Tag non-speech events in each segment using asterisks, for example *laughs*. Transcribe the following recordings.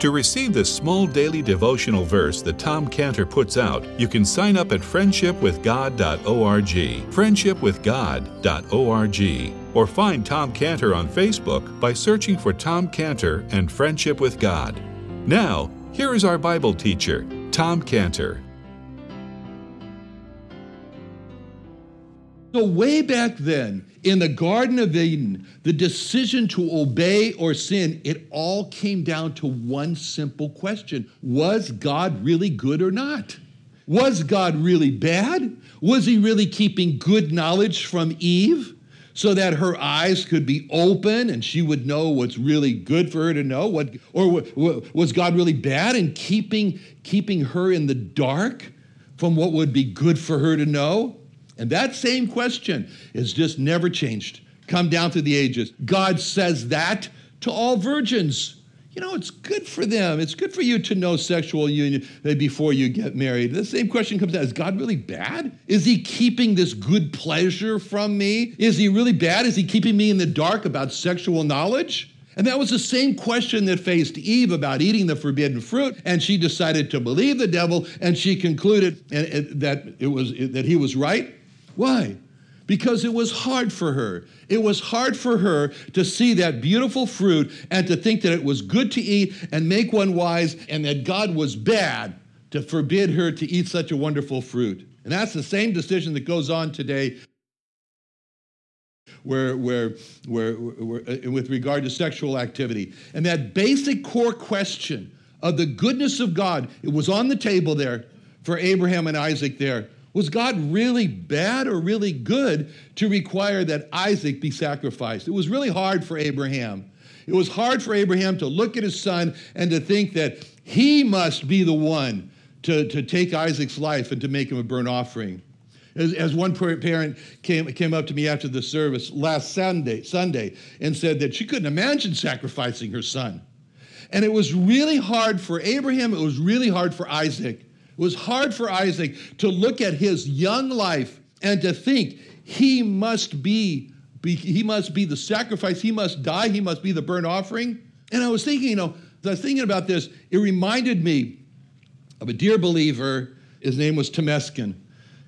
To receive this small daily devotional verse that Tom Cantor puts out, you can sign up at friendshipwithgod.org, friendshipwithgod.org, or find Tom Cantor on Facebook by searching for Tom Cantor and Friendship with God. Now, here is our Bible teacher, Tom Cantor. So, way back then in the Garden of Eden, the decision to obey or sin, it all came down to one simple question Was God really good or not? Was God really bad? Was he really keeping good knowledge from Eve so that her eyes could be open and she would know what's really good for her to know? What, or was God really bad in keeping, keeping her in the dark from what would be good for her to know? And that same question is just never changed, come down through the ages. God says that to all virgins. You know, it's good for them. It's good for you to know sexual union before you get married. The same question comes out Is God really bad? Is he keeping this good pleasure from me? Is he really bad? Is he keeping me in the dark about sexual knowledge? And that was the same question that faced Eve about eating the forbidden fruit, and she decided to believe the devil, and she concluded that it was that he was right. Why? Because it was hard for her. It was hard for her to see that beautiful fruit and to think that it was good to eat and make one wise, and that God was bad to forbid her to eat such a wonderful fruit. And that's the same decision that goes on today where, where, where, where, uh, with regard to sexual activity. And that basic core question of the goodness of God, it was on the table there for Abraham and Isaac there. Was God really bad or really good to require that Isaac be sacrificed? It was really hard for Abraham. It was hard for Abraham to look at his son and to think that he must be the one to, to take Isaac's life and to make him a burnt offering. As, as one parent came, came up to me after the service last Sunday, Sunday and said that she couldn't imagine sacrificing her son. And it was really hard for Abraham, it was really hard for Isaac was hard for Isaac to look at his young life and to think he must be, be he must be the sacrifice, he must die, he must be the burnt offering. And I was thinking, you know, as I was thinking about this, it reminded me of a dear believer. His name was Temesgen.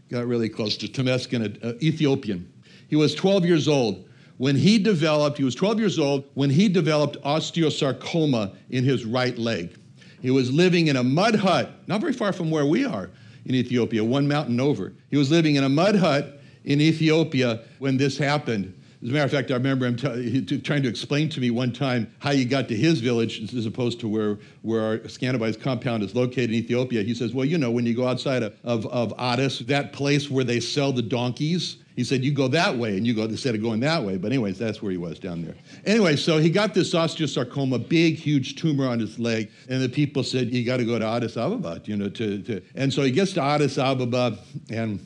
Got really close to Temesgen, an Ethiopian. He was 12 years old when he developed, he was 12 years old when he developed osteosarcoma in his right leg. He was living in a mud hut, not very far from where we are in Ethiopia, one mountain over. He was living in a mud hut in Ethiopia when this happened. As a matter of fact, I remember him t- trying to explain to me one time how you got to his village as opposed to where, where our Scannabi's compound is located in Ethiopia. He says, Well, you know, when you go outside of, of, of Addis, that place where they sell the donkeys, he said, You go that way, and you go instead of going that way. But, anyways, that's where he was down there. Anyway, so he got this osteosarcoma, big, huge tumor on his leg. And the people said, You got to go to Addis Ababa, you know, to, to. And so he gets to Addis Ababa, and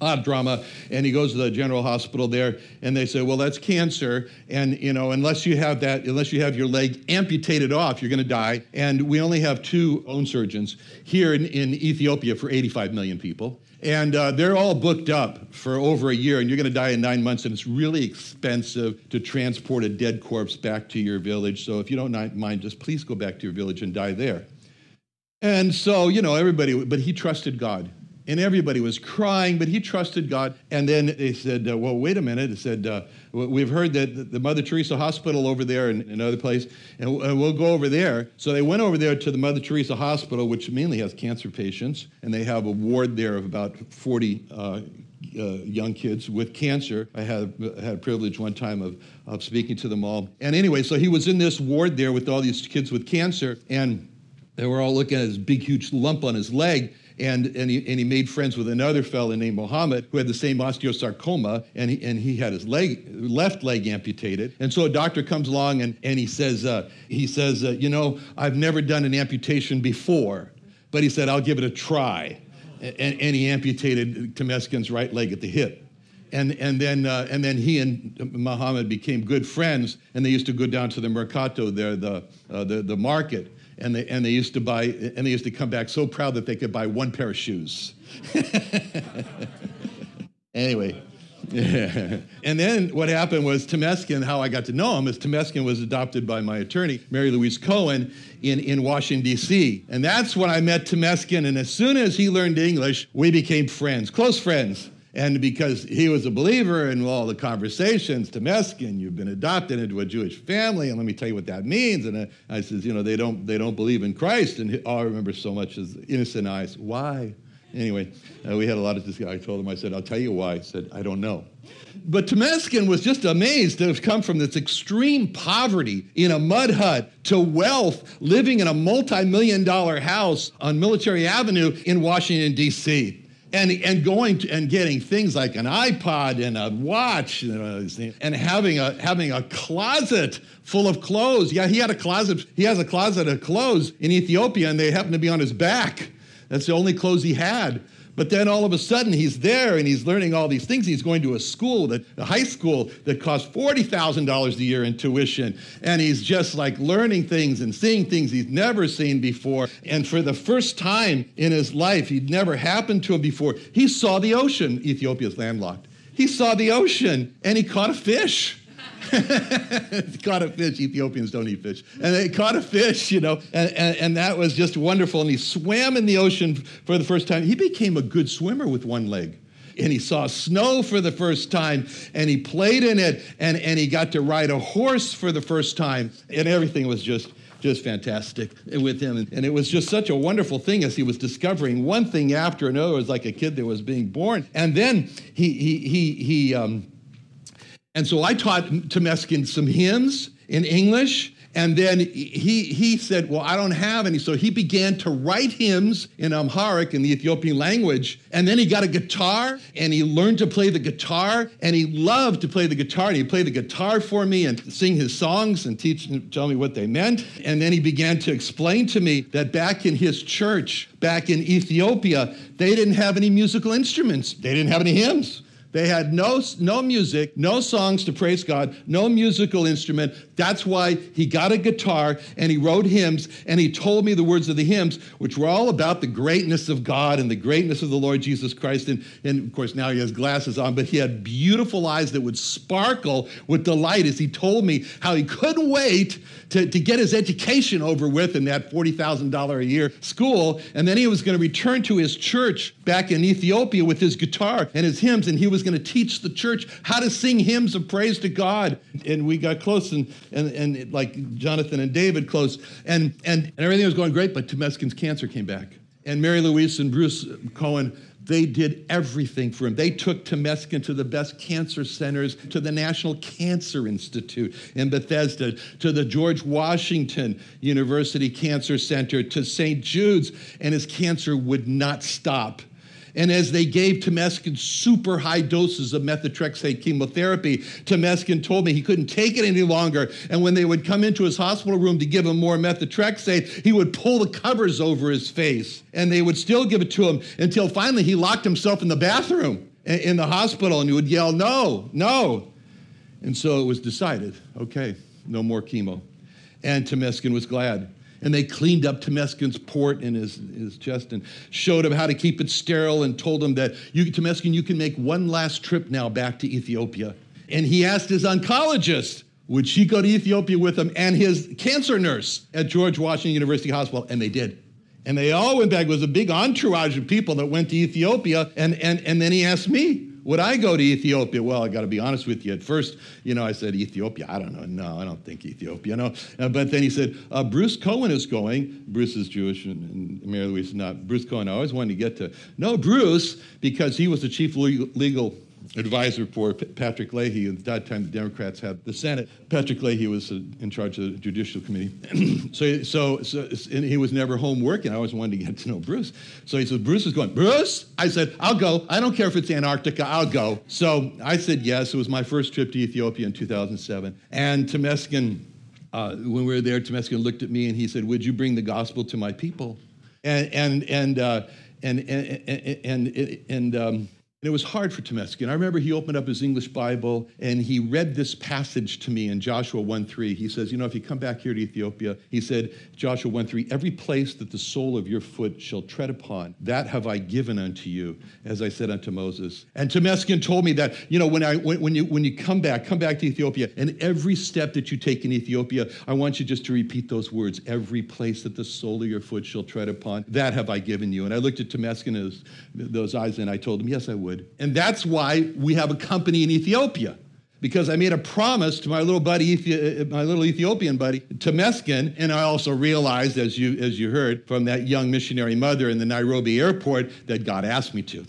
odd drama and he goes to the general hospital there and they say well that's cancer and you know unless you have that unless you have your leg amputated off you're going to die and we only have two bone surgeons here in, in ethiopia for 85 million people and uh, they're all booked up for over a year, and you're going to die in nine months, and it's really expensive to transport a dead corpse back to your village. So if you don't mind, just please go back to your village and die there. And so, you know, everybody, but he trusted God. And everybody was crying, but he trusted God. And then they said, uh, well, wait a minute. They said, uh, we've heard that the Mother Teresa Hospital over there and another place, and we'll go over there. So they went over there to the Mother Teresa Hospital, which mainly has cancer patients, and they have a ward there of about 40 uh, uh, young kids with cancer. I had, had privilege one time of, of speaking to them all. And anyway, so he was in this ward there with all these kids with cancer, and they were all looking at his big, huge lump on his leg. And, and, he, and he made friends with another fellow named Mohammed who had the same osteosarcoma, and he, and he had his leg, left leg amputated. And so a doctor comes along and, and he says, uh, he says uh, You know, I've never done an amputation before, but he said, I'll give it a try. And, and he amputated Temesgen's right leg at the hip and and then uh, and then he and Muhammad became good friends, and they used to go down to the mercato there, the uh, the the market, and they, and they used to buy, and they used to come back so proud that they could buy one pair of shoes. *laughs* anyway, *laughs* and then what happened was Temesgen, how I got to know him is Temesgen was adopted by my attorney, Mary Louise Cohen, in, in Washington, D.C. And that's when I met Temesgen. And as soon as he learned English, we became friends, close friends. And because he was a believer in all the conversations, Temesgen, you've been adopted into a Jewish family, and let me tell you what that means. And I, I says, you know, they don't, they don't believe in Christ. And all I remember so much is innocent eyes. Why? Anyway, uh, we had a lot of discussion. I told him, I said, I'll tell you why. I said, I don't know. But Temesgen was just amazed to have come from this extreme poverty in a mud hut to wealth, living in a multi million dollar house on Military Avenue in Washington, D.C and, and going to, and getting things like an iPod and a watch you know, and having a having a closet full of clothes. Yeah, he had a closet. He has a closet of clothes in Ethiopia, and they happen to be on his back. That's the only clothes he had. But then all of a sudden he's there and he's learning all these things. He's going to a school, that, a high school that costs $40,000 a year in tuition. And he's just like learning things and seeing things he's never seen before. And for the first time in his life, he'd never happened to him before, he saw the ocean. Ethiopia's landlocked. He saw the ocean and he caught a fish. *laughs* caught a fish. Ethiopians don't eat fish. And they caught a fish, you know, and, and, and, that was just wonderful. And he swam in the ocean for the first time. He became a good swimmer with one leg. And he saw snow for the first time, and he played in it, and, and he got to ride a horse for the first time, and everything was just just fantastic with him. And it was just such a wonderful thing as he was discovering one thing after another. It was like a kid that was being born. And then he, he, he, he, um, and so I taught Temesgen some hymns in English. And then he, he said, Well, I don't have any. So he began to write hymns in Amharic, in the Ethiopian language. And then he got a guitar and he learned to play the guitar. And he loved to play the guitar. And he played the guitar for me and sing his songs and teach, tell me what they meant. And then he began to explain to me that back in his church, back in Ethiopia, they didn't have any musical instruments, they didn't have any hymns. They had no, no music, no songs to praise God, no musical instrument. That's why he got a guitar and he wrote hymns and he told me the words of the hymns, which were all about the greatness of God and the greatness of the Lord Jesus Christ. And, and of course, now he has glasses on, but he had beautiful eyes that would sparkle with delight as he told me how he couldn't wait to, to get his education over with in that $40,000 a year school. And then he was going to return to his church back in Ethiopia with his guitar and his hymns, and he was going to teach the church how to sing hymns of praise to God. And we got close, and, and, and like Jonathan and David close, and, and, and everything was going great, but Temesgen's cancer came back. And Mary Louise and Bruce Cohen they did everything for him. They took Temesgen to the best cancer centers, to the National Cancer Institute in Bethesda, to the George Washington University Cancer Center, to St. Jude's, and his cancer would not stop. And as they gave Temesgen super high doses of methotrexate chemotherapy, Temesgen told me he couldn't take it any longer. And when they would come into his hospital room to give him more methotrexate, he would pull the covers over his face. And they would still give it to him until finally he locked himself in the bathroom in the hospital and he would yell, No, no. And so it was decided okay, no more chemo. And Temesgen was glad and they cleaned up Temesgen's port and his, his chest and showed him how to keep it sterile and told him that, you, Temesgen, you can make one last trip now back to Ethiopia. And he asked his oncologist, would she go to Ethiopia with him and his cancer nurse at George Washington University Hospital? And they did. And they all went back. It was a big entourage of people that went to Ethiopia. And, and, and then he asked me, would I go to Ethiopia? Well, I got to be honest with you. At first, you know, I said Ethiopia. I don't know. No, I don't think Ethiopia. No. Uh, but then he said uh, Bruce Cohen is going. Bruce is Jewish, and, Mary Louise is not. Bruce Cohen. I always wanted to get to No, Bruce because he was the chief legal advisor for Patrick Leahy. At that time, the Democrats had the Senate. Patrick Leahy was uh, in charge of the Judicial Committee. *clears throat* so, so, so he was never home working. I always wanted to get to know Bruce. So he said, Bruce is going, Bruce? I said, I'll go. I don't care if it's Antarctica, I'll go. So I said yes. It was my first trip to Ethiopia in 2007. And Temesgen, uh, when we were there, Temesgen looked at me and he said, Would you bring the gospel to my people? And, and, and, uh, and, and, and, and, and um, and it was hard for Temesgen. I remember he opened up his English Bible and he read this passage to me in Joshua 1:3. He says, You know, if you come back here to Ethiopia, he said, Joshua 1:3, every place that the sole of your foot shall tread upon, that have I given unto you, as I said unto Moses. And Temesgen told me that, you know, when I when, when you when you come back, come back to Ethiopia, and every step that you take in Ethiopia, I want you just to repeat those words. Every place that the sole of your foot shall tread upon, that have I given you. And I looked at Temesgen those eyes and I told him, Yes, I would would. And that's why we have a company in Ethiopia. Because I made a promise to my little buddy, uh, my little Ethiopian buddy, Temesgen, and I also realized, as you, as you heard from that young missionary mother in the Nairobi airport, that God asked me to.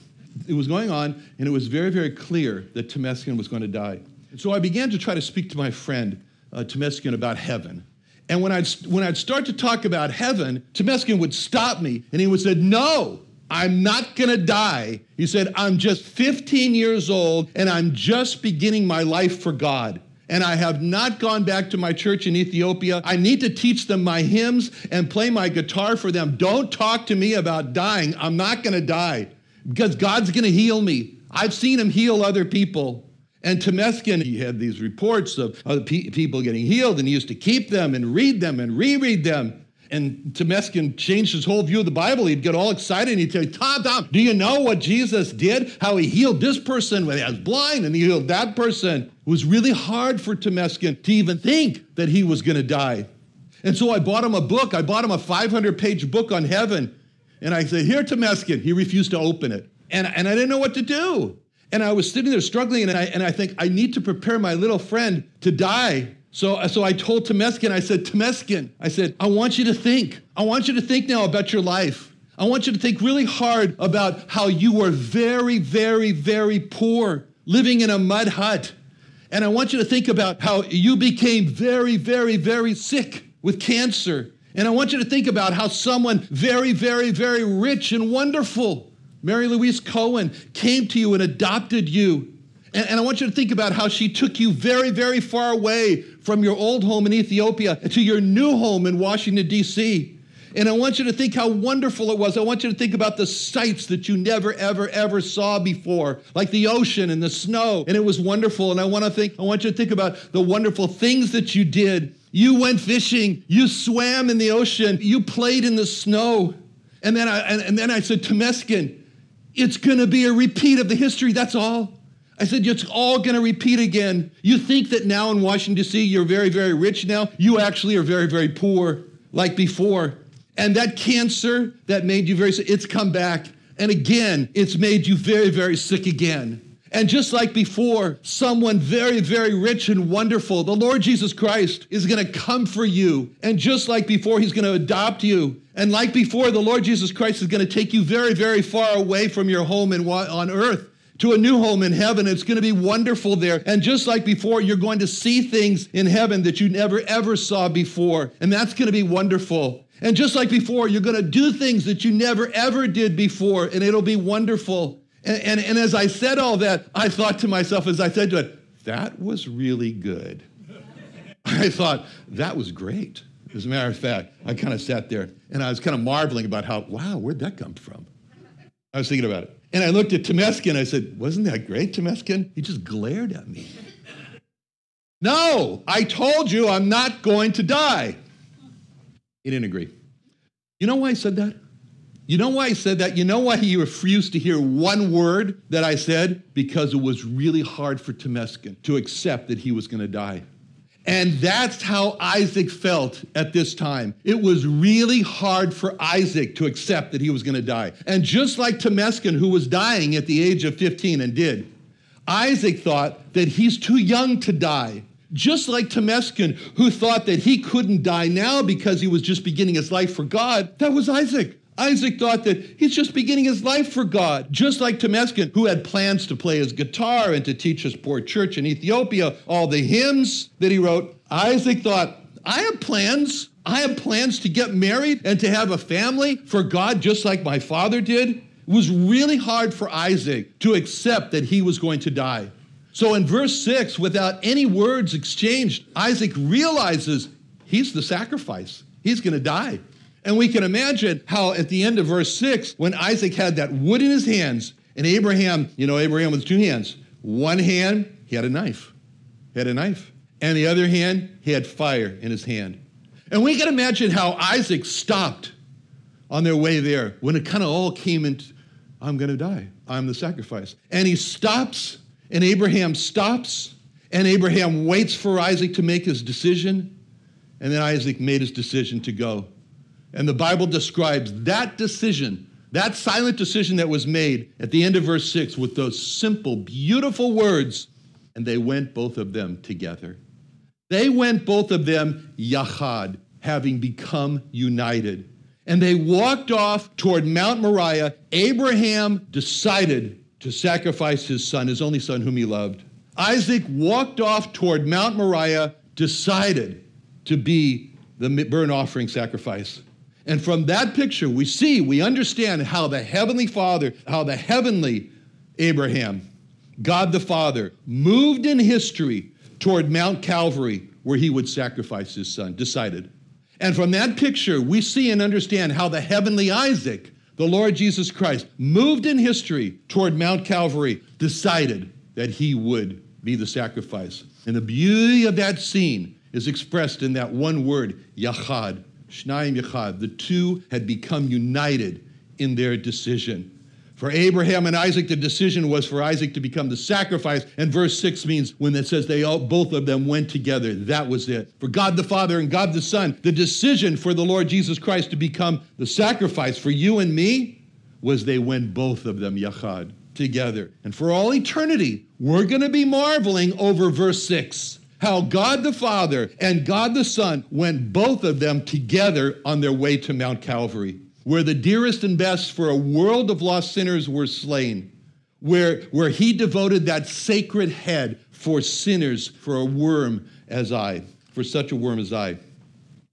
It was going on, and it was very, very clear that Temesgen was going to die. So I began to try to speak to my friend, uh, Temesgen, about heaven. And when I'd, when I'd start to talk about heaven, Temesgen would stop me, and he would say, No, I'm not going to die. He said, I'm just 15 years old and I'm just beginning my life for God. And I have not gone back to my church in Ethiopia. I need to teach them my hymns and play my guitar for them. Don't talk to me about dying. I'm not going to die because God's going to heal me. I've seen him heal other people. And Temesgen, he had these reports of other people getting healed, and he used to keep them and read them and reread them and Temesgen changed his whole view of the Bible. He'd get all excited and he'd say, Tom, Tom, do you know what Jesus did? How he healed this person when he was blind and he healed that person. It was really hard for Temesgen to even think that he was going to die. And so I bought him a book. I bought him a 500 page book on heaven. And I said, Here, Temesgen. He refused to open it. And, and I didn't know what to do. And I was sitting there struggling, and I, and I think, I need to prepare my little friend to die so, so I told Temesgen, I said, Temesgen, I said, I want you to think. I want you to think now about your life. I want you to think really hard about how you were very, very, very poor, living in a mud hut. And I want you to think about how you became very, very, very sick with cancer. And I want you to think about how someone very, very, very rich and wonderful, Mary Louise Cohen, came to you and adopted you and, and, I want you to think about how she took you very, very far away from your old home in Ethiopia to your new home in Washington, D.C. And I want you to think how wonderful it was. I want you to think about the sights that you never, ever, ever saw before, like the ocean and the snow. And it was wonderful. And I want to think, I want you to think about the wonderful things that you did. You went fishing, you swam in the ocean, you played in the snow. And then I, and, and then I said, Temesgen, it's going to be a repeat of the history. That's all. I said, it's all going to repeat again. You think that now in Washington, D.C., you're very, very rich now. You actually are very, very poor, like before. And that cancer that made you very sick, it's come back. And again, it's made you very, very sick again. And just like before, someone very, very rich and wonderful, the Lord Jesus Christ, is going to come for you. And just like before, he's going to adopt you. And like before, the Lord Jesus Christ is going to take you very, very far away from your home in, on earth to a new home in heaven. It's going to be wonderful there. And just like before, you're going to see things in heaven that you never ever saw before. And that's going to be wonderful. And just like before, you're going to do things that you never ever did before, and it'll be wonderful. And, and, and as I said all that, I thought to myself, as I said to it, that was really good. *laughs* I thought, that was great. As a matter of fact, I kind of sat there and I was kind of marveling about how, wow, where'd that come from? I was thinking about it. And I looked at Temesgen. I said, Wasn't that great, Temesgen? He just glared at me. no, I told you I'm not going to die. He didn't agree. You know why I said that? You know why I said that? You know why he refused to hear one word that I said? Because it was really hard for Temesgen to accept that he was going to die. And that's how Isaac felt at this time. It was really hard for Isaac to accept that he was going to die. And just like Temesgen, who was dying at the age of 15 and did, Isaac thought that he's too young to die. Just like Temesgen, who thought that he couldn't die now because he was just beginning his life for God, that was Isaac. Isaac thought that he's just beginning his life for God, just like Temesgen, who had plans to play his guitar and to teach his poor church in Ethiopia all the hymns that he wrote. Isaac thought, I have plans. I have plans to get married and to have a family for God, just like my father did. It was really hard for Isaac to accept that he was going to die. So in verse 6, without any words exchanged, Isaac realizes he's the sacrifice. He's going to die. And we can imagine how at the end of verse 6, when Isaac had that wood in his hands, and Abraham, you know, Abraham with two hands. One hand, he had a knife. He had a knife. And the other hand, he had fire in his hand. And we can imagine how Isaac stopped on their way there when it kind of all came into, I'm going to die. I'm the sacrifice. And he stops, and Abraham stops, and Abraham waits for Isaac to make his decision. And then Isaac made his decision to go. And the Bible describes that decision, that silent decision that was made at the end of verse 6 with those simple, beautiful words. And they went both of them together. They went both of them yachad, having become united. And they walked off toward Mount Moriah. Abraham decided to sacrifice his son, his only son whom he loved. Isaac walked off toward Mount Moriah, decided to be the burnt offering sacrifice. And from that picture, we see, we understand how the Heavenly Father, how the heavenly Abraham, God the Father, moved in history toward Mount Calvary where he would sacrifice his son, decided. And from that picture, we see and understand how the heavenly Isaac, the Lord Jesus Christ, moved in history toward Mount Calvary, decided that he would be the sacrifice. And the beauty of that scene is expressed in that one word, yachad, Shnayim Yachad. The two had become united in their decision. For Abraham and Isaac, the decision was for Isaac to become the sacrifice. And verse 6 means when it says they all, both of them went together, that was it. For God the Father and God the Son, the decision for the Lord Jesus Christ to become the sacrifice for you and me was they went both of them, Yachad, together. And for all eternity, we're going to be marveling over verse 6 how God the Father and God the Son went both of them together on their way to Mount Calvary, where the dearest and best for a world of lost sinners were slain, where, where he devoted that sacred head for sinners, for a worm as I, for such a worm as I.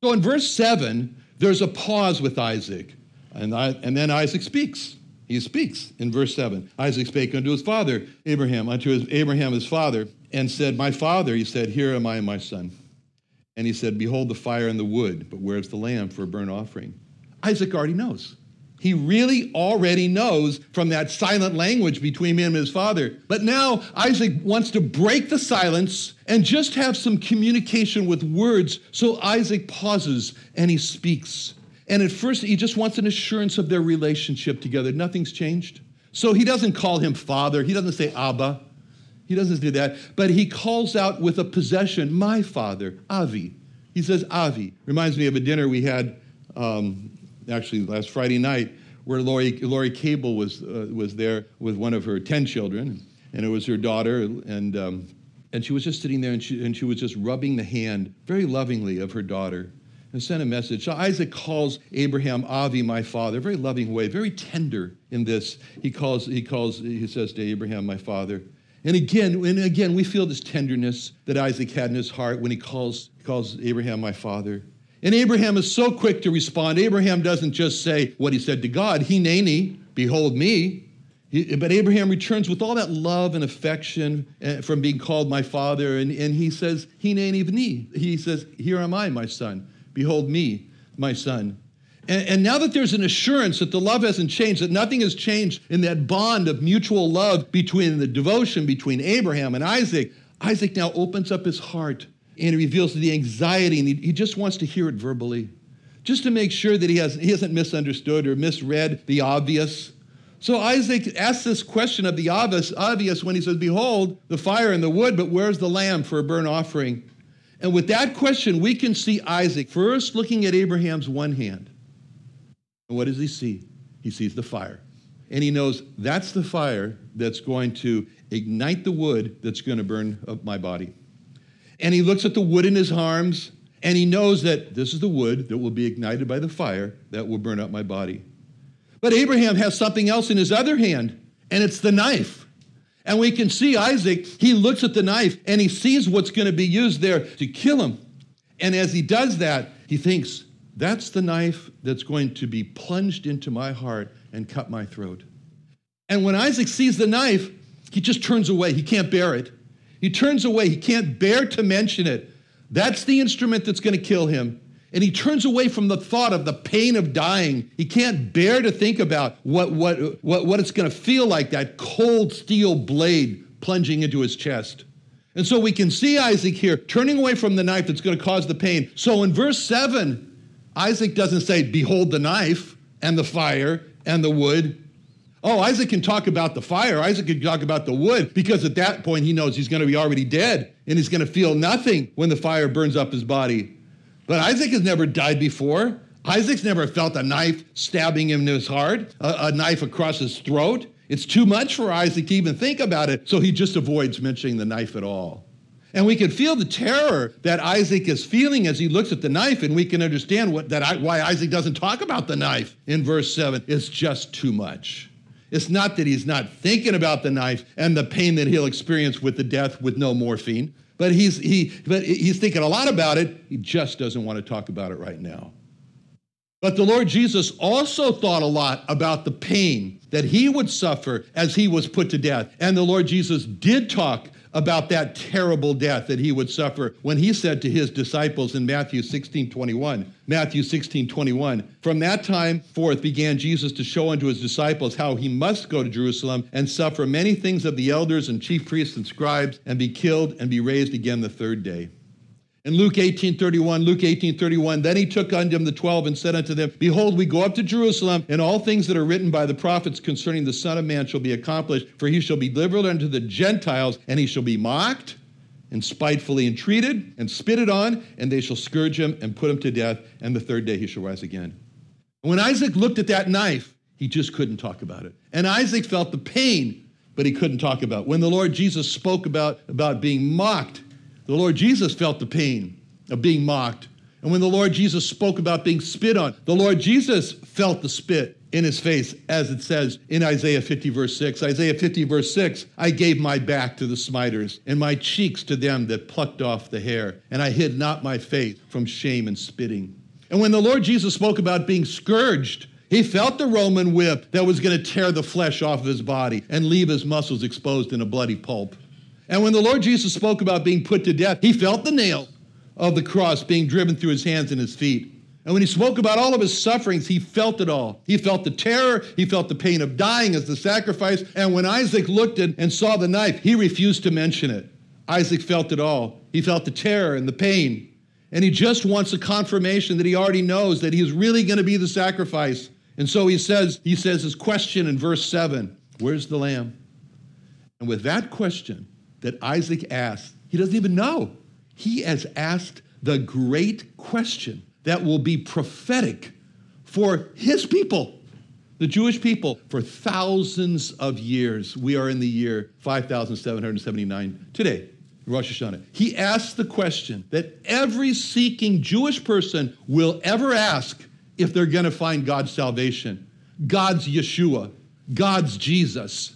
So in verse 7, there's a pause with Isaac, and, I, and then Isaac speaks. He speaks in verse 7. Isaac spake unto his father, Abraham, unto his, Abraham his father, and said, My father, he said, Here am I, my son. And he said, Behold the fire and the wood, but where's the lamb for a burnt offering? Isaac already knows. He really already knows from that silent language between him and his father. But now Isaac wants to break the silence and just have some communication with words. So Isaac pauses and he speaks. And at first, he just wants an assurance of their relationship together. Nothing's changed. So he doesn't call him father, he doesn't say Abba. He doesn't do that, but he calls out with a possession, my father, Avi. He says Avi. Reminds me of a dinner we had um, actually last Friday night where Lori, Lori Cable was, uh, was there with one of her 10 children, and it was her daughter, and, um, and she was just sitting there and she, and she was just rubbing the hand very lovingly of her daughter and sent a message. So Isaac calls Abraham Avi, my father, very loving way, very tender in this. He calls, he calls, he says to Abraham, my father. And again, and again, we feel this tenderness that Isaac had in his heart when he calls, calls Abraham my father. And Abraham is so quick to respond. Abraham doesn't just say what he said to God, Hineni, behold me. He, but Abraham returns with all that love and affection eh, from being called my father. And, and he says, Hineni v'ni. He says, Here am I, my son. Behold me, my son. And, and, now that there's an assurance that the love hasn't changed, that nothing has changed in that bond of mutual love between the devotion between Abraham and Isaac, Isaac now opens up his heart and he reveals the anxiety, and he, he just wants to hear it verbally, just to make sure that he, has, he hasn't misunderstood or misread the obvious. So Isaac asks this question of the obvious, obvious when he says, Behold, the fire and the wood, but where's the lamb for a burnt offering? And with that question, we can see Isaac first looking at Abraham's one hand. And what does he see? He sees the fire. And he knows that's the fire that's going to ignite the wood that's going to burn up my body. And he looks at the wood in his arms and he knows that this is the wood that will be ignited by the fire that will burn up my body. But Abraham has something else in his other hand, and it's the knife. And we can see Isaac, he looks at the knife and he sees what's going to be used there to kill him. And as he does that, he thinks, that's the knife that's going to be plunged into my heart and cut my throat. And when Isaac sees the knife, he just turns away. He can't bear it. He turns away. He can't bear to mention it. That's the instrument that's going to kill him. And he turns away from the thought of the pain of dying. He can't bear to think about what, what, what, what it's going to feel like that cold steel blade plunging into his chest. And so we can see Isaac here turning away from the knife that's going to cause the pain. So in verse 7, Isaac doesn't say, Behold the knife and the fire and the wood. Oh, Isaac can talk about the fire. Isaac can talk about the wood because at that point he knows he's going to be already dead and he's going to feel nothing when the fire burns up his body. But Isaac has never died before. Isaac's never felt a knife stabbing him in his heart, a, a knife across his throat. It's too much for Isaac to even think about it, so he just avoids mentioning the knife at all. And we can feel the terror that Isaac is feeling as he looks at the knife, and we can understand what, that I, why Isaac doesn't talk about the knife in verse 7. It's just too much. It's not that he's not thinking about the knife and the pain that he'll experience with the death with no morphine, but he's, he, but he's thinking a lot about it. He just doesn't want to talk about it right now. But the Lord Jesus also thought a lot about the pain that he would suffer as he was put to death. And the Lord Jesus did talk about that terrible death that he would suffer when he said to his disciples in Matthew 16 21, Matthew 16 21, from that time forth began Jesus to show unto his disciples how he must go to Jerusalem and suffer many things of the elders and chief priests and scribes and be killed and be raised again the third day. In Luke 18 31, Luke 18 31, then he took unto him the twelve and said unto them, Behold, we go up to Jerusalem, and all things that are written by the prophets concerning the Son of Man shall be accomplished, for he shall be delivered unto the Gentiles, and he shall be mocked and spitefully entreated and spitted on, and they shall scourge him and put him to death, and the third day he shall rise again. When Isaac looked at that knife, he just couldn't talk about it. And Isaac felt the pain, but he couldn't talk about it. When the Lord Jesus spoke about, about being mocked, the Lord Jesus felt the pain of being mocked. And when the Lord Jesus spoke about being spit on, the Lord Jesus felt the spit in his face, as it says in Isaiah 50, verse 6. Isaiah 50, verse 6 I gave my back to the smiters, and my cheeks to them that plucked off the hair, and I hid not my face from shame and spitting. And when the Lord Jesus spoke about being scourged, he felt the Roman whip that was going to tear the flesh off of his body and leave his muscles exposed in a bloody pulp. And when the Lord Jesus spoke about being put to death, he felt the nail of the cross being driven through his hands and his feet. And when he spoke about all of his sufferings, he felt it all. He felt the terror, he felt the pain of dying as the sacrifice. And when Isaac looked and saw the knife, he refused to mention it. Isaac felt it all. He felt the terror and the pain. And he just wants a confirmation that he already knows that he's really going to be the sacrifice. And so he says, he says his question in verse 7, where's the lamb? And with that question, that Isaac asked, he doesn't even know. He has asked the great question that will be prophetic for his people, the Jewish people, for thousands of years. We are in the year 5779 today, Rosh Hashanah. He asked the question that every seeking Jewish person will ever ask if they're going to find God's salvation, God's Yeshua, God's Jesus.